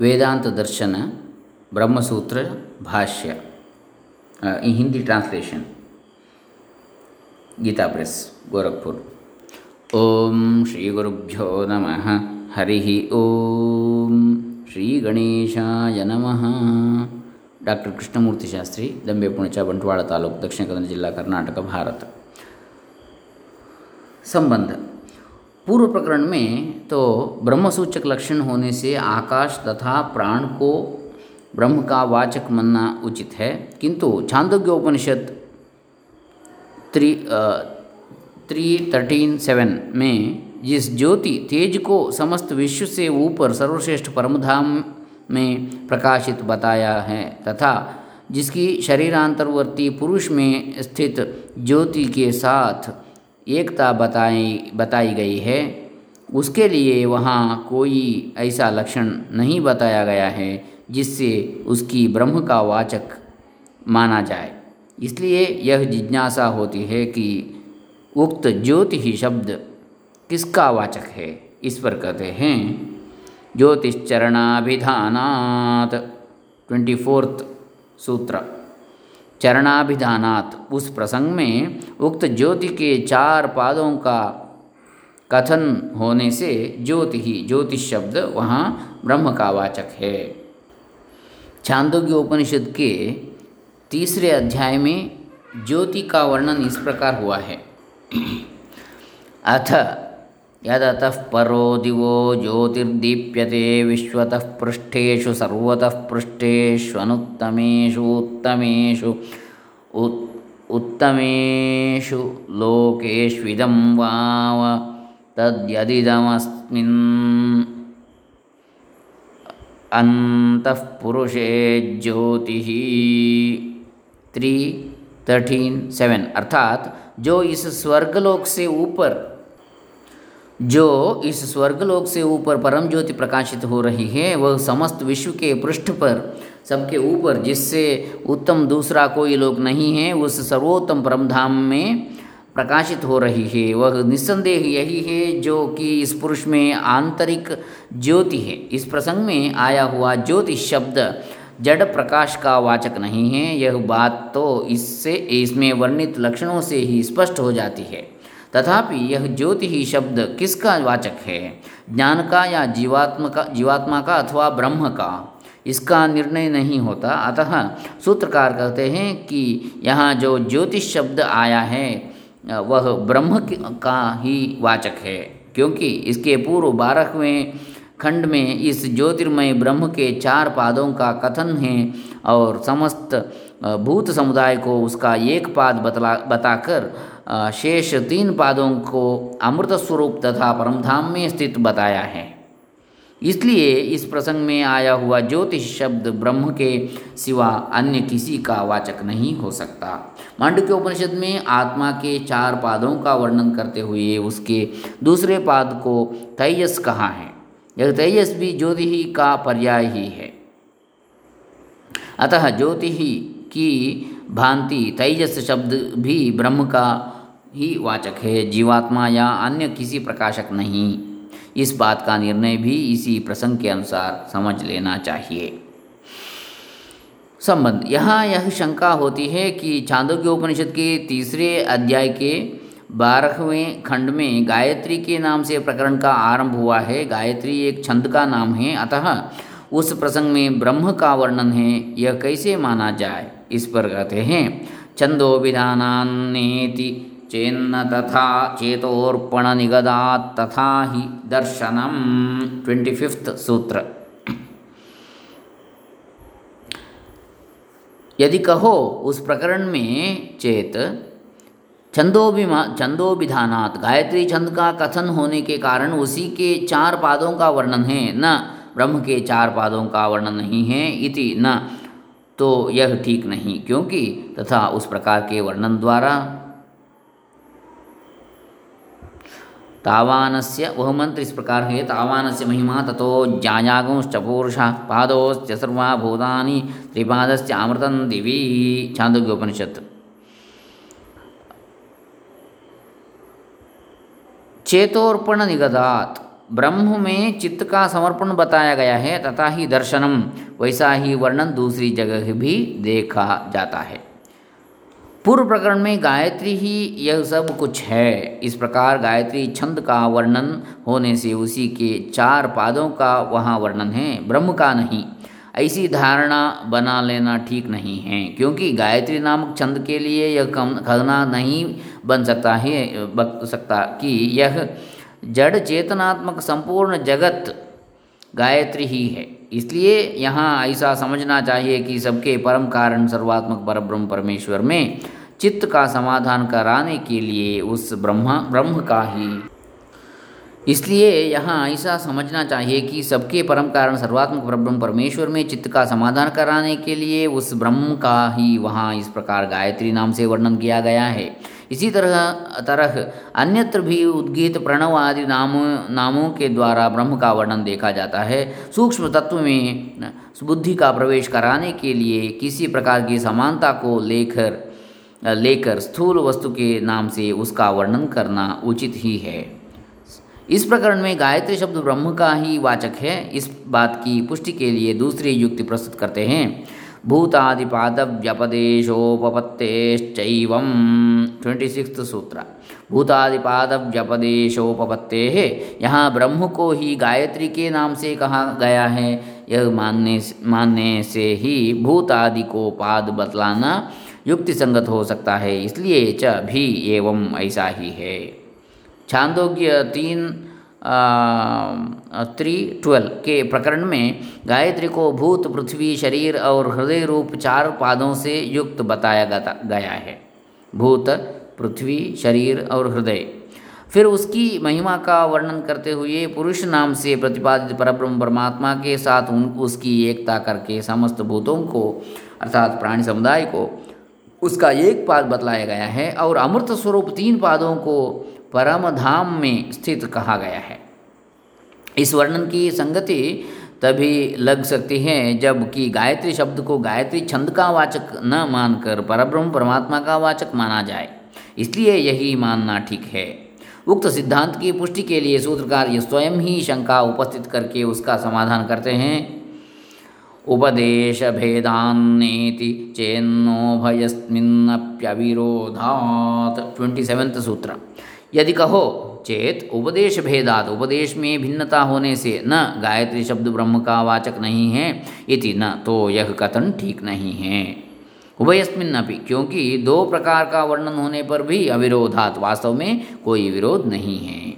ವೇದಾಂತ ದರ್ಶನ ಬ್ರಹ್ಮಸೂತ್ರ ಭಾಷ್ಯ ಈ ಹಿಂದಿ ಟ್ರಾನ್ಸ್ಲೇಷನ್ ಗೀತಾ ಪ್ರೆಸ್ ಗೋರಖ್ಪುರ್ ಓಂ ಶ್ರೀ ಗುರುಭ್ಯೋ ನಮಃ ಹರಿ ಓಂ ಶ್ರೀ ಗಣೇಶಾಯ ನಮಃ ಡಾಕ್ಟರ್ कृष्णमूर्ति शास्त्री दंबे पुणचा बंटवाड़ तालूक दक्षिण कन्नड़ जिला कर्नाटक भारत संबंध पूर्व प्रकरण में तो ब्रह्मसूचक लक्षण होने से आकाश तथा प्राण को ब्रह्म का वाचक मानना उचित है। किंतु Chandogyopanishad three three thirteen, seven में जिस ज्योति तेज को समस्त विश्व से ऊपर सर्वश्रेष्ठ परमधाम में प्रकाशित बताया है तथा जिसकी शरीरांतर्वर्ती पुरुष में स्थित ज्योति के साथ एकता बताई बताई गई है। उसके लिए वहाँ कोई ऐसा लक्षण नहीं बताया गया है जिससे उसकी ब्रह्म का वाचक माना जाए। इसलिए यह जिज्ञासा होती है कि उक्त ज्योति ही शब्द किसका वाचक है? इस पर कहते हैं, ज्योतिश्चरणाभिधानात्, ट्वेंटी फोर्थ सूत्र। चरणाभिधानात, उस प्रसंग में उक्त ज्योति के चार पादों का कथन होने से ज्योति ही ज्योतिष शब्द वहाँ ब्रह्म का वाचक है। छांदोग्य उपनिषद के तीसरे अध्याय में ज्योति का वर्णन इस प्रकार हुआ है। अथ यदतः परो दिवो ज्योतिर्दीप्यते विश्वतः पृष्ठेषु सर्वतः पृष्ठेष्वनुत्तमेषु उत्तमेषु उत्तमेषु लोकेष्विदं वाव तद्यदिदमस्मिन् अंतपुरुषे ज्योति। थ्री थर्टीन सेवन अर्थात, जो इस स्वर्गलोक से ऊपर, जो इस स्वर्गलोक से ऊपर परम ज्योति प्रकाशित हो रही है, वह समस्त विश्व के पृष्ठ पर, सबके ऊपर, जिससे उत्तम दूसरा कोई लोक नहीं है, उस सर्वोत्तम परमधाम में प्रकाशित हो रही है। वह निस्संदेह यही है जो कि इस पुरुष में आंतरिक ज्योति है। इस प्रसंग में आया हुआ ज्योति शब्द जड़ प्रकाश का वाचक नहीं है। यह बात तो इससे, इसमें वर्णित लक्षणों से ही स्पष्ट हो जाती है। तथापि यह ज्योति ही शब्द किसका वाचक है? ज्ञान का या जीवात्म का, जीवात्मा का अथवा ब्रह्म का? इसका निर्णय नहीं होता। अतः सूत्रकार कहते हैं कि यहाँ जो ज्योतिष शब्द आया है वह ब्रह्म का ही वाचक है, क्योंकि इसके पूर्व बारहवें खंड में इस ज्योतिर्मय ब्रह्म के चार पादों का कथन है और समस्त भूत समुदाय को उसका एक पाद बतला, बताकर शेष तीन पादों को अमृत स्वरूप तथा परमधाम में स्थित बताया है। इसलिए इस प्रसंग में आया हुआ ज्योतिष शब्द ब्रह्म के सिवा अन्य किसी का वाचक नहीं हो सकता। मांडुक्य उपनिषद में आत्मा के चार पादों का वर्णन करते हुए उसके दूसरे पाद को तैयस कहा है। यह तेजस भी ज्योति ही का पर्याय ही है। अतः ज्योति ही की भांति तेजस शब्द भी ब्रह्म का ही वाचक है। जीवात्मा या अन्य किसी प्रकाशक नहीं। इस बात का निर्णय भी इसी प्रसंग के अनुसार समझ लेना चाहिए। संबंध। यहाँ यह शंका होती है कि छांदोग्य उपनिषद के तीसरे अध्याय के बारहवें खंड में गायत्री के नाम से प्रकरण का आरंभ हुआ है। गायत्री एक छंद का नाम है। अतः उस प्रसंग में ब्रह्म का वर्णन है। यह कैसे माना जाए? इस पर कहते हैं। छंदो विधानान्नेति चेन्न तथा चेतोर्पण निगदा तथा ही दर्शनम ट्वेंटी फिफ्थ सूत्र। यदि कहो उस प्रकरण में चेत, छंदोभिमा, छंदोभिधानात, गायत्री छंद का कथन होने के कारण उसी के चार पादों का वर्णन है, न ब्रह्म के चार पादों का वर्णन नहीं है इति, न। तो यह ठीक नहीं, क्योंकि तथा उस प्रकार के वर्णन द्वारा तावानस्य वह मंत्र इस प्रकार है, तावानस्य महिमा ततो ज्ञायागुंश्च पुरुष, पादोश्च सर्वा भूतानि त्रिपादस्य अमृतं दिवि, छांदोग्योपनिषत्। चेतोर्पण निगदात ब्रह्म में चित्त का समर्पण बताया गया है, तथा ही दर्शनम, वैसा ही वर्णन दूसरी जगह भी देखा जाता है। पूर्व प्रकरण में गायत्री ही यह सब कुछ है। इस प्रकार गायत्री छंद का वर्णन होने से उसी के चार पादों का वहाँ वर्णन है। ब्रह्म का नहीं। ऐसी धारणा बना लेना ठीक नहीं है, क्योंकि गायत्री नामक छंद के लिए यह कहना नहीं बन सकता है, बन सकता कि यह जड़ चेतनात्मक संपूर्ण जगत गायत्री ही है। इसलिए यहाँ ऐसा समझना चाहिए कि सबके परम कारण सर्वात्मक पर ब्रह्म परमेश्वर में चित्त का समाधान कराने के लिए उस ब्रह्मा, ब्रह्म का ही। इसलिए यहाँ ऐसा समझना चाहिए कि सबके परम कारण सर्वात्मक परब्रह्म परमेश्वर में चित्त का समाधान कराने के लिए उस ब्रह्म का ही वहाँ इस प्रकार गायत्री नाम से वर्णन किया गया है। इसी तरह तरह अन्यत्र भी उद्गीत प्रणव आदि नामों नामों के द्वारा ब्रह्म का वर्णन देखा जाता है। सूक्ष्म तत्व में, बुद्धि का प्रवेश कराने के लिए किसी प्रकार की समानता को लेकर लेकर स्थूल वस्तु के नाम से उसका वर्णन करना उचित ही है। इस प्रकरण में गायत्री शब्द ब्रह्म का ही वाचक है। इस बात की पुष्टि के लिए दूसरी युक्ति प्रस्तुत करते हैं। भूतादिपादव्यपदेशोपपत्तेश्चैवं ट्वेंटी सिक्स सूत्र। भूतादिपादव्यपदेशोपपत्ते है यहाँ ब्रह्म को ही गायत्री के नाम से कहा गया है। यह मानने मानने से ही भूत को पाद बतलाना युक्ति संगत हो सकता है। इसलिए च भी एवं ऐसा ही है। छांदोग्य तीन थ्री ट्वेल्व के प्रकरण में गायत्री को भूत, पृथ्वी, शरीर और हृदय रूप चार पादों से युक्त बताया गया है। भूत, पृथ्वी, शरीर और हृदय। फिर उसकी महिमा का वर्णन करते हुए पुरुष नाम से प्रतिपादित परब्रह्म परमात्मा के साथ उन, उसकी एकता करके समस्त भूतों को, अर्थात प्राणी समुदाय को, उसका एक पाद बतलाया गया है और अमृत स्वरूप तीन पादों को परम धाम में स्थित कहा गया है। इस वर्णन की संगति तभी लग सकती है, जबकि गायत्री शब्द को गायत्री छंद का वाचक न मानकर परब्रह्म परमात्मा का वाचक माना जाए, इसलिए यही मानना ठीक है। उक्त सिद्धांत की पुष्टि के लिए सूत्रकार ये स्वयं ही शंका उपस्थित करके उसका समाधान करते हैं। उपदेश भेदान्नेति चेन्नो भयस्मिन्नप्यविरोधात्। ट्वेंटी सेवेंथ सूत्र। यदि कहो, चेत उपदेश भेदात उपदेश में भिन्नता होने से न गायत्री शब्द ब्रह्म का वाचक नहीं है, इति न तो यह कथन ठीक नहीं है। उभयस्मिन अपि, क्योंकि दो प्रकार का वर्णन होने पर भी अविरोधात वास्तव में कोई विरोध नहीं है।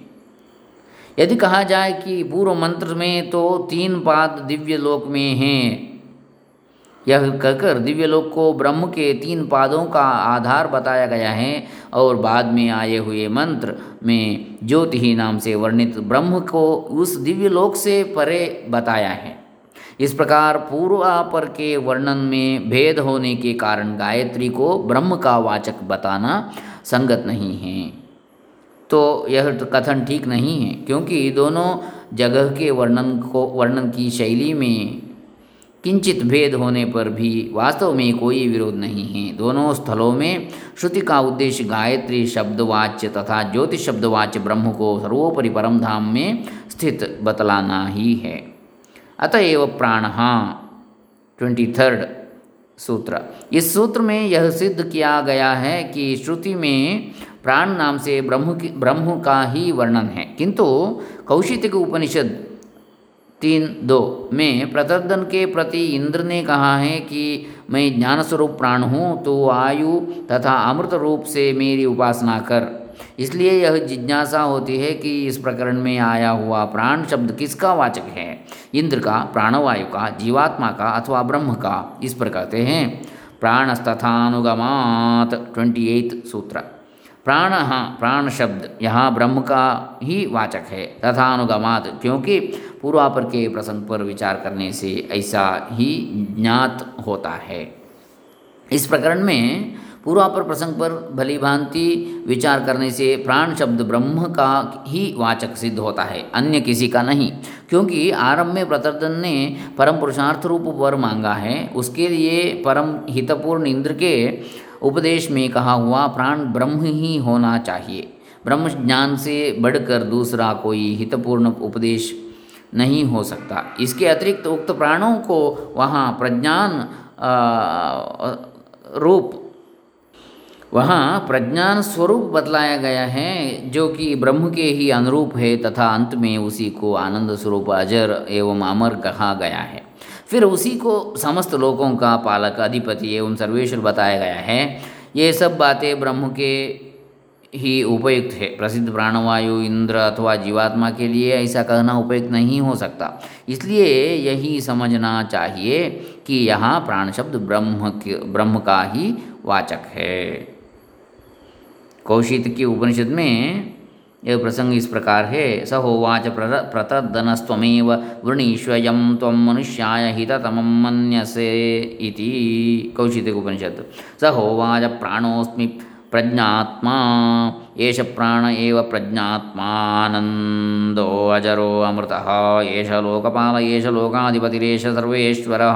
यदि कहा जाए कि पूर्व मंत्र में तो तीन पाद दिव्य लोक में हैं यह कहकर दिव्यलोक को ब्रह्म के तीन पादों का आधार बताया गया है और बाद में आए हुए मंत्र में ज्योति ही नाम से वर्णित ब्रह्म को उस दिव्यलोक से परे बताया है। इस प्रकार पूर्वापर के वर्णन में भेद होने के कारण गायत्री को ब्रह्म का वाचक बताना संगत नहीं है। तो यह कथन ठीक नहीं है, क्योंकि दोनों जगह के वर्णन को, वर्णन की शैली में किंचित भेद होने पर भी वास्तव में कोई विरोध नहीं है। दोनों स्थलों में श्रुति का उद्देश्य गायत्री शब्दवाच्य तथा ज्योतिष शब्दवाच्य ब्रह्म को सर्वोपरि परम धाम में स्थित बतलाना ही है। अतएव प्राण ट्वेंटी थर्ड सूत्र। इस सूत्र में यह सिद्ध किया गया है कि श्रुति में प्राण नाम से ब्रह्म की ब्रह्म का ही वर्णन है। किंतु कौशितिक उपनिषद तीन दो। में प्रतर्दन के प्रति इंद्र ने कहा है कि मैं ज्ञान स्वरूप प्राण हूँ तो आयु तथा अमृत रूप से मेरी उपासना कर। इसलिए यह जिज्ञासा होती है कि इस प्रकरण में आया हुआ प्राण शब्द किसका वाचक है? इंद्र का, प्राणवायु का, जीवात्मा का अथवा ब्रह्म का? इस पर कहते हैं, प्राणस्तथानुगमात ट्वेंटी एथ सूत्र। प्राण हाँ प्राण शब्द यहाँ ब्रह्म का ही वाचक है तथा अनुगमात क्योंकि पूर्वापर के प्रसंग पर विचार करने से ऐसा ही ज्ञात होता है। इस प्रकरण में पूर्वापर प्रसंग पर भली भांति विचार करने से प्राण शब्द ब्रह्म का ही वाचक सिद्ध होता है, अन्य किसी का नहीं। क्योंकि आरंभ में प्रतर्दन ने परम पुरुषार्थ रूप वर मांगा है, उसके लिए परम हितपूर्ण इंद्र के उपदेश में कहा हुआ प्राण ब्रह्म ही होना चाहिए। ब्रह्म ज्ञान से बढ़कर दूसरा कोई हितपूर्ण उपदेश नहीं हो सकता। इसके अतिरिक्त उक्त प्राणों को वहाँ प्रज्ञान रूप, वहाँ प्रज्ञान स्वरूप बतलाया गया है, जो कि ब्रह्म के ही अनुरूप है तथा अंत में उसी को आनंद स्वरूप, अजर एवं अमर कहा गया है। फिर उसी को समस्त लोगों का पालक, अधिपति एवं सर्वेश्वर बताया गया है। ये सब बातें ब्रह्म के ही उपयुक्त है। प्रसिद्ध प्राणवायु, इंद्र अथवा जीवात्मा के लिए ऐसा कहना उपयुक्त नहीं हो सकता। इसलिए यही समझना चाहिए कि यहाँ प्राण शब्द ब्रह्म के ब्रह्म का ही वाचक है। कौशित की उपनिषद में यह प्रसंग इस प्रकार है। स होवाच प्रतदनस्वेव वृणीष्वयं तम मनुष्याय हिततम मनसे इति कौशिक उपनिषद। स होवाच प्राणोस्मि प्रज्ञात्मा। एष प्राण एव प्रज्ञात्मानन्दो अजरो अमृतः। एष लोकपाल, एष लोकाधिपतिरेष सर्वेश्वरः।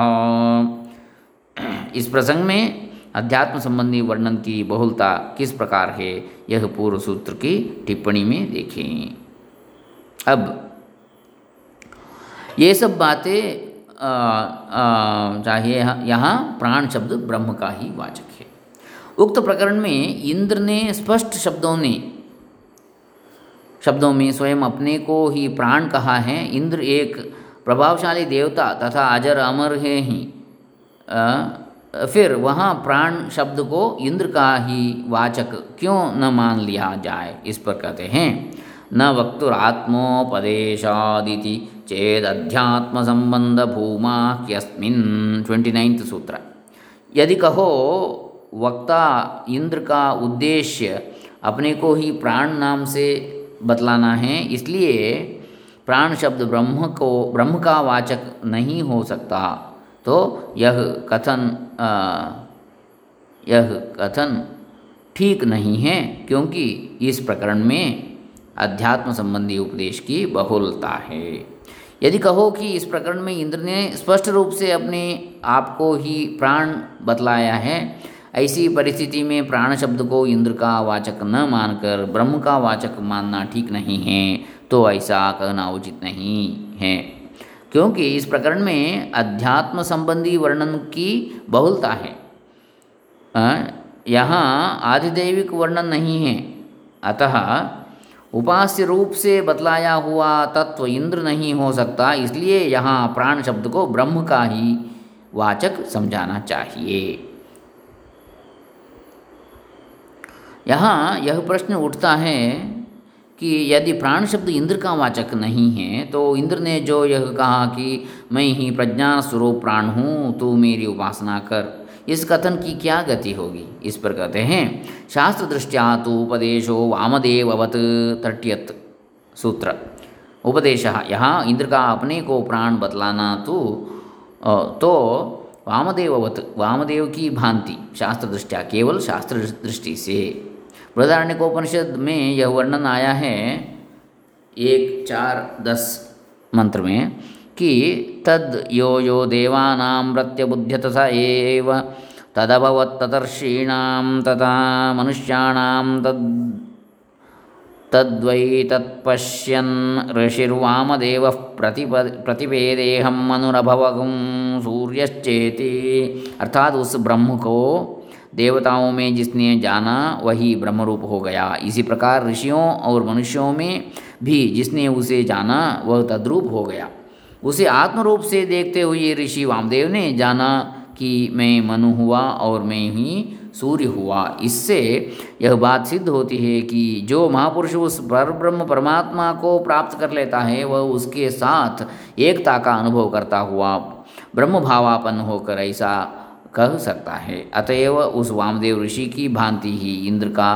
इस प्रसंग में अध्यात्म संबंधी वर्णन की बहुलता किस प्रकार है, यह पूर्व सूत्र की टिप्पणी में देखें। अब, ये सब बातें चाहिए यहाँ प्राण शब्द ब्रह्म का ही वाचक उक्त प्रकरण में इंद्र ने स्पष्ट शब्दों ने शब्दों में स्वयं अपने को ही प्राण कहा है। इंद्र एक प्रभावशाली देवता तथा अजर अमर है ही। आ, फिर वहाँ प्राण शब्द को इंद्र का ही वाचक क्यों न मान लिया जाए? इस पर कहते हैं न वक्तुरात्मोपदेशादिति चेद अध्यात्म संबंध भूमा क्यस्मिन ट्वेंटी नाइन्थ सूत्र। यदि कहो वक्ता इंद्र का उद्देश्य अपने को ही प्राण नाम से बतलाना है इसलिए प्राण शब्द ब्रह्म को ब्रह्म का वाचक नहीं हो सकता। तो यह कथन आ, यह कथन ठीक नहीं है क्योंकि इस प्रकरण में अध्यात्म संबंधी उपदेश की बहुलता है। यदि कहो कि इस प्रकरण में इंद्र ने स्पष्ट रूप से अपने आप को ही प्राण बतलाया है ऐसी परिस्थिति में प्राण शब्द को इंद्र का वाचक न मानकर, ब्रह्म का वाचक मानना ठीक नहीं है तो ऐसा कहना उचित नहीं है। क्योंकि इस प्रकरण में अध्यात्म संबंधी वर्णन की बहुलता है। यहाँ आधिदैविक वर्णन नहीं है। अतः उपास्य रूप से बतलाया हुआ तत्व इंद्र नहीं हो सकता, इसलिए यहाँ प्राण शब्द को ब्रह्म का ही वाचक समझाना चाहिए। यहाँ यह प्रश्न उठता है कि यदि प्राण शब्द इंद्र का वाचक नहीं है तो इंद्र ने जो यह कहा कि मैं ही प्रज्ञान स्वरूप प्राण हूँ, तू मेरी उपासना कर। इस कथन की क्या गति होगी? इस पर कहते हैं शास्त्र दृष्टिया तो उपदेशो वामदेववत तट्यत सूत्र। उपदेश, यहाँ इंद्र का अपने को प्राण बतलाना तो तो वामदेववत, वामदेव की भांति। शास्त्र दृष्टिया केवल शास्त्र दृष्टि से। बृहदारण्यकोपनिषद में यह वर्णन आया है एक, चार, दस मंत्र में कि तद यो यो देवानां प्रत्यबुध्यत स एव तदभवत्ततर्षीणां तथा मनुष्याणां तद् तद्वै तत्पश्यन् ऋषिर्वामदेवः प्रतिप प्रतिपेदेहम अनुरभवगुं सूर्यश्चेति। अर्थात उस ब्रह्म को देवताओं में जिसने जाना, वही ब्रह्मरूप हो गया। इसी प्रकार ऋषियों और मनुष्यों में भी जिसने उसे जाना, वह तद्रूप हो गया। उसे आत्मरूप से देखते हुए ऋषि वामदेव ने जाना कि मैं मनु हुआ और मैं ही सूर्य हुआ। इससे यह बात सिद्ध होती है कि जो महापुरुष उस पर ब्रह्म परमात्मा को प्राप्त कर लेता है, वह उसके साथ एकता का अनुभव करता हुआ ब्रह्म भावापन्न होकर ऐसा कह सकता है। अतएव उस वामदेव ऋषि की भांति ही इंद्र का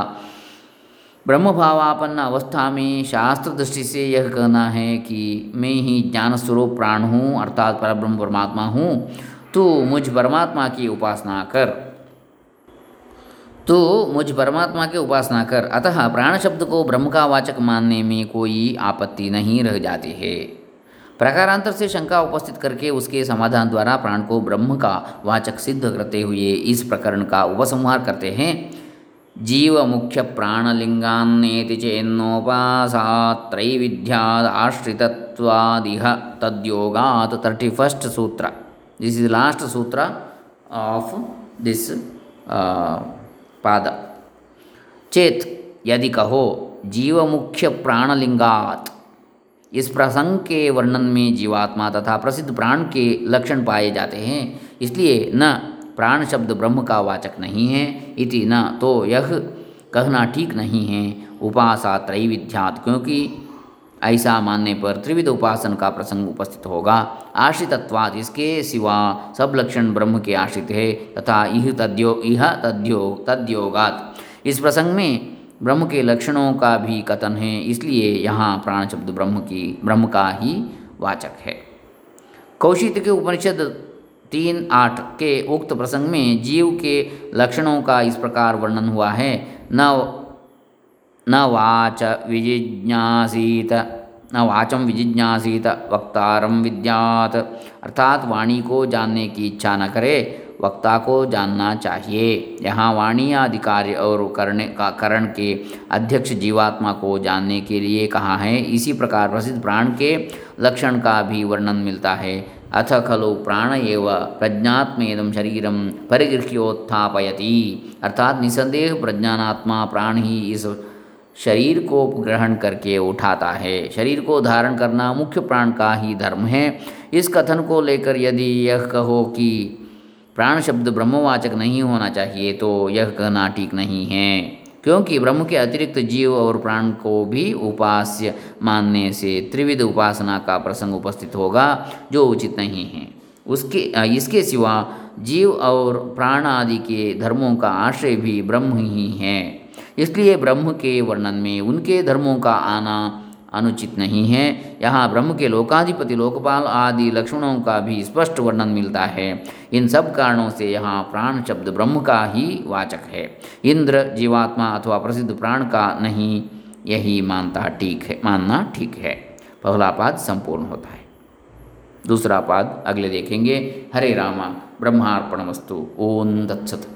ब्रह्म भावापन्न अवस्था में शास्त्र दृष्टि से यह कहना है कि मैं ही ज्ञान स्वरूप प्राण हूँ, अर्थात परब्रह्म परमात्मा हूँ तो मुझ परमात्मा की उपासना कर। तो मुझ परमात्मा की उपासना कर। अतः प्राण शब्द को ब्रह्म का वाचक मानने में कोई आपत्ति नहीं रह जाती है। प्रकारांतर से शंका उपस्थित करके उसके समाधान द्वारा प्राण को ब्रह्म का वाचक सिद्ध करते हुए इस प्रकरण का उपसंहार करते हैं। जीव मुख्य प्राणलिंगान्नेति चेन्नोपासात्रैविध्याद आश्रितत्वादिह तद्योगात तर्टी फस्ट सूत्र। This is last sutra of this pada. चेत यदि कहो जीव मुख्य प्राणलिंगात इस प्रसंग के वर्णन में जीवात्मा तथा प्रसिद्ध प्राण के लक्षण पाए जाते हैं। इसलिए न प्राण शब्द ब्रह्म का वाचक नहीं है, इति न तो यह कहना ठीक नहीं है। उपासा त्रैविध्यात क्योंकि ऐसा मानने पर त्रिविध उपासन का प्रसंग उपस्थित होगा। आश्रितत्वाद इसके सिवा सब लक्षण ब्रह्म के आश्रित है, तथा इह तद्यो इह तद्यो, तद्योगात। इस प्रसंग में ब्रह्म के लक्षणों का भी कथन है, इसलिए यहाँ प्राण शब्द ब्रह्म की, ब्रह्म का ही वाचक है। कौशित के उपनिषद तीन आठ के उक्त प्रसंग में जीव के लक्षणों का इस प्रकार वर्णन हुआ है। न न वाच विजिज्ञासीत, न वाचम विजिज्ञासीत वक्तारम विद्यात। अर्थात वाणी को जानने की इच्छा न करे वक्ता को जानना चाहिए। यहाँ वाणी आदि कार्य और करने का, करण के अध्यक्ष जीवात्मा को जानने के लिए कहा है। इसी प्रकार प्रसिद्ध प्राण के लक्षण का भी वर्णन मिलता है। अथ खलु प्राण एव प्रज्ञात्मेदम शरीरम परिगृह्योत्थापयति अर्थात निसंदेह प्रज्ञानात्मा प्राण ही इस शरीर को ग्रहण करके उठाता है। शरीर को धारण करना मुख्य प्राण का ही धर्म है। इस कथन को लेकर यदि यह कहो कि प्राण शब्द ब्रह्मवाचक नहीं होना चाहिए तो यह कहना ठीक नहीं है। क्योंकि ब्रह्म के अतिरिक्त जीव और प्राण को भी उपास्य मानने से त्रिविध उपासना का प्रसंग उपस्थित होगा, जो उचित नहीं है। उसके, इसके सिवा जीव और प्राण आदि के धर्मों का आश्रय भी ब्रह्म ही है। इसलिए ब्रह्म के वर्णन में उनके धर्मों का आना अनुचित नहीं है। यहाँ ब्रह्म के लोकाधिपति लोकपाल आदि लक्षणों का भी स्पष्ट वर्णन मिलता है। इन सब कारणों से यहाँ प्राण शब्द ब्रह्म का ही वाचक है। इंद्र, जीवात्मा अथवा प्रसिद्ध प्राण का नहीं, यही मानता ठीक है, मानना ठीक है। पहला पाद संपूर्ण होता है। दूसरा पाद अगले देखेंगे। हरे रामा ब्रह्मार्पण वस्तु ओम दत्सत